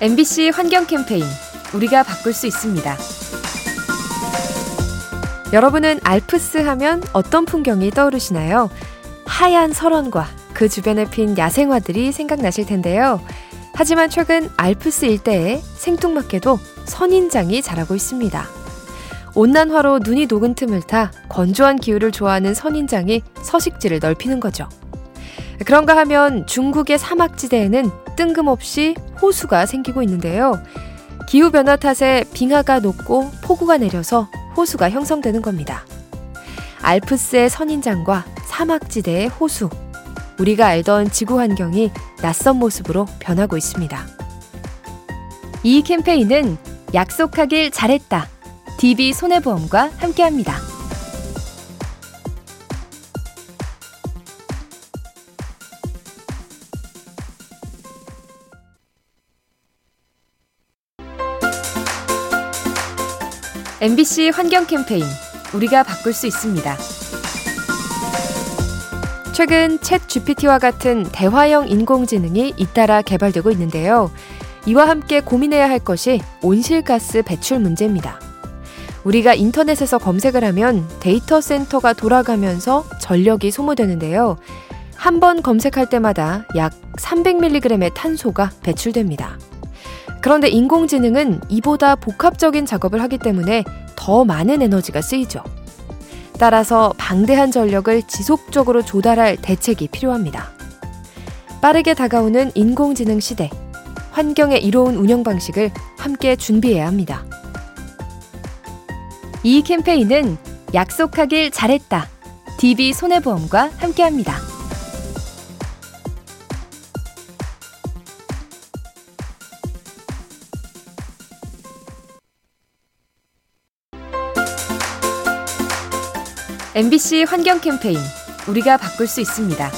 MBC 환경 캠페인 우리가 바꿀 수 있습니다. 여러분은 알프스 하면 어떤 풍경이 떠오르시나요? 하얀 설원과 그 주변에 핀 야생화들이 생각나실 텐데요. 하지만 최근 알프스 일대에 생뚱맞게도 선인장이 자라고 있습니다. 온난화로 눈이 녹은 틈을 타 건조한 기후를 좋아하는 선인장이 서식지를 넓히는 거죠. 그런가 하면 중국의 사막지대에는 뜬금없이 호수가 생기고 있는데요. 기후변화 탓에 빙하가 녹고 폭우가 내려서 호수가 형성되는 겁니다. 알프스의 선인장과 사막지대의 호수. 우리가 알던 지구 환경이 낯선 모습으로 변하고 있습니다. 이 캠페인은 약속하길 잘했다. DB 손해보험과 함께합니다. MBC 환경 캠페인 우리가 바꿀 수 있습니다. 최근 챗 GPT와 같은 대화형 인공지능이 잇따라 개발되고 있는데요. 이와 함께 고민해야 할 것이 온실가스 배출 문제입니다. 우리가 인터넷에서 검색을 하면 데이터 센터가 돌아가면서 전력이 소모되는데요. 한 번 검색할 때마다 약 300mg의 탄소가 배출됩니다. 그런데 인공지능은 이보다 복합적인 작업을 하기 때문에 더 많은 에너지가 쓰이죠. 따라서 방대한 전력을 지속적으로 조달할 대책이 필요합니다. 빠르게 다가오는 인공지능 시대, 환경에 이로운 운영 방식을 함께 준비해야 합니다. 이 캠페인은 약속하길 잘했다. DB 손해보험과 함께합니다. MBC 환경 캠페인 우리가 바꿀 수 있습니다.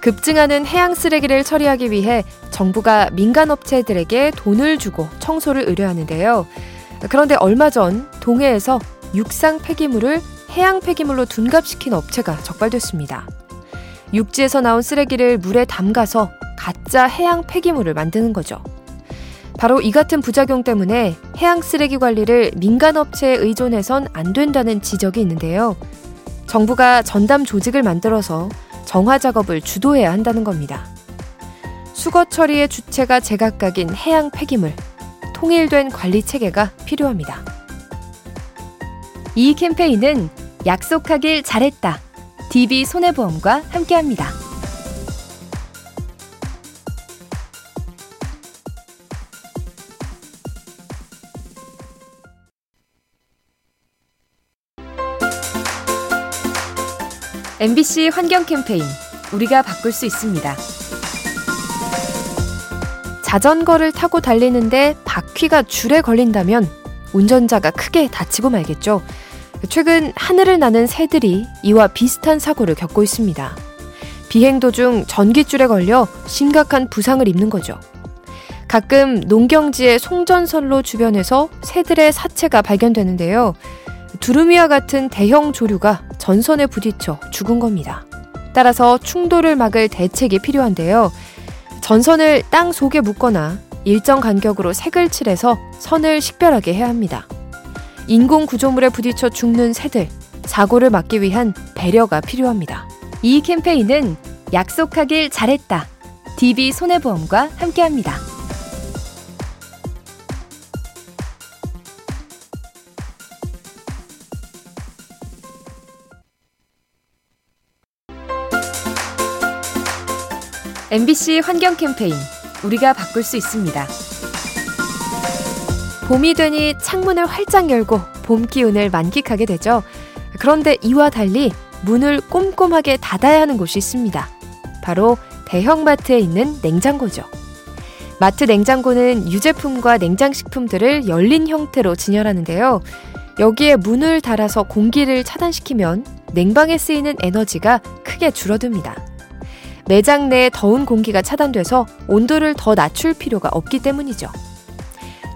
급증하는 해양 쓰레기를 처리하기 위해 정부가 민간 업체들에게 돈을 주고 청소를 의뢰하는데요. 그런데 얼마 전 동해에서 육상 폐기물을 해양 폐기물로 둔갑시킨 업체가 적발됐습니다. 육지에서 나온 쓰레기를 물에 담가서 가짜 해양 폐기물을 만드는 거죠. 바로 이 같은 부작용 때문에 해양 쓰레기 관리를 민간 업체에 의존해선 안 된다는 지적이 있는데요. 정부가 전담 조직을 만들어서 정화 작업을 주도해야 한다는 겁니다. 수거 처리의 주체가 제각각인 해양 폐기물, 통일된 관리 체계가 필요합니다. 이 캠페인은 약속하길 잘했다. DB 손해보험과 함께합니다. MBC 환경 캠페인 우리가 바꿀 수 있습니다. 자전거를 타고 달리는데 바퀴가 줄에 걸린다면 운전자가 크게 다치고 말겠죠. 최근 하늘을 나는 새들이 이와 비슷한 사고를 겪고 있습니다. 비행 도중 전기줄에 걸려 심각한 부상을 입는 거죠. 가끔 농경지의 송전선로 주변에서 새들의 사체가 발견되는데요. 두루미와 같은 대형 조류가 전선에 부딪혀 죽은 겁니다. 따라서 충돌을 막을 대책이 필요한데요. 전선을 땅 속에 묶거나 일정 간격으로 색을 칠해서 선을 식별하게 해야 합니다. 인공 구조물에 부딪혀 죽는 새들, 사고를 막기 위한 배려가 필요합니다. 이 캠페인은 약속하길 잘했다. DB 손해보험과 함께합니다. MBC 환경 캠페인 우리가 바꿀 수 있습니다. 봄이 되니 창문을 활짝 열고 봄 기운을 만끽하게 되죠. 그런데 이와 달리 문을 꼼꼼하게 닫아야 하는 곳이 있습니다. 바로 대형마트에 있는 냉장고죠. 마트 냉장고는 유제품과 냉장식품들을 열린 형태로 진열하는데요. 여기에 문을 달아서 공기를 차단시키면 냉방에 쓰이는 에너지가 크게 줄어듭니다. 매장 내에 더운 공기가 차단돼서 온도를 더 낮출 필요가 없기 때문이죠.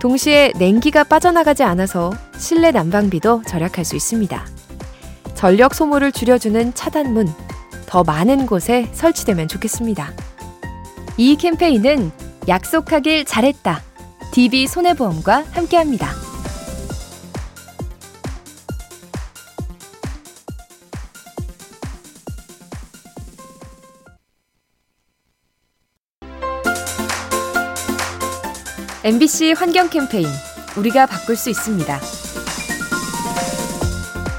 동시에 냉기가 빠져나가지 않아서 실내 난방비도 절약할 수 있습니다. 전력 소모를 줄여주는 차단문, 더 많은 곳에 설치되면 좋겠습니다. 이 캠페인은 약속하길 잘했다. DB 손해보험과 함께합니다. MBC 환경 캠페인 우리가 바꿀 수 있습니다.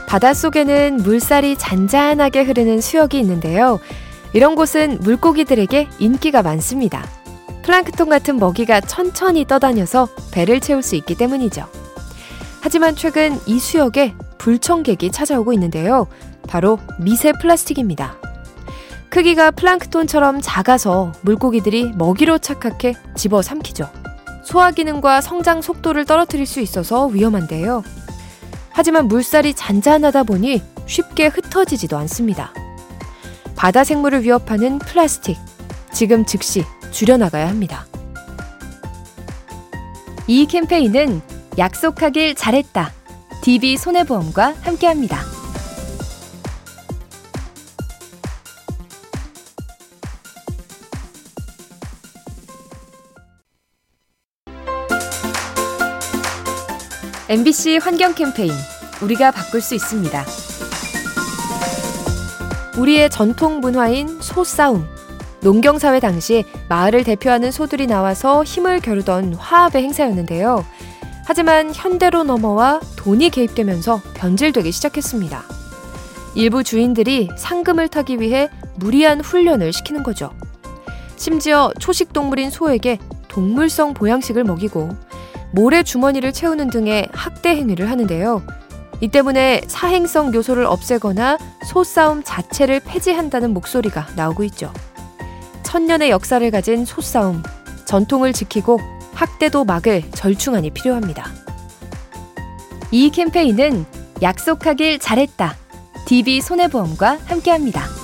바닷속에는 물살이 잔잔하게 흐르는 수역이 있는데요. 이런 곳은 물고기들에게 인기가 많습니다. 플랑크톤 같은 먹이가 천천히 떠다녀서 배를 채울 수 있기 때문이죠. 하지만 최근 이 수역에 불청객이 찾아오고 있는데요. 바로 미세 플라스틱입니다. 크기가 플랑크톤처럼 작아서 물고기들이 먹이로 착각해 집어 삼키죠. 소화 기능과 성장 속도를 떨어뜨릴 수 있어서 위험한데요. 하지만 물살이 잔잔하다 보니 쉽게 흩어지지도 않습니다. 바다 생물을 위협하는 플라스틱. 지금 즉시 줄여나가야 합니다. 이 캠페인은 약속하길 잘했다. DB 손해보험과 함께합니다. MBC 환경 캠페인 우리가 바꿀 수 있습니다. 우리의 전통 문화인 소싸움. 농경사회 당시 마을을 대표하는 소들이 나와서 힘을 겨루던 화합의 행사였는데요. 하지만 현대로 넘어와 돈이 개입되면서 변질되기 시작했습니다. 일부 주인들이 상금을 타기 위해 무리한 훈련을 시키는 거죠. 심지어 초식 동물인 소에게 동물성 보양식을 먹이고 모래 주머니를 채우는 등의 학대 행위를 하는데요. 이 때문에 사행성 요소를 없애거나 소싸움 자체를 폐지한다는 목소리가 나오고 있죠. 천년의 역사를 가진 소싸움, 전통을 지키고 학대도 막을 절충안이 필요합니다. 이 캠페인은 약속하길 잘했다. DB 손해보험과 함께합니다.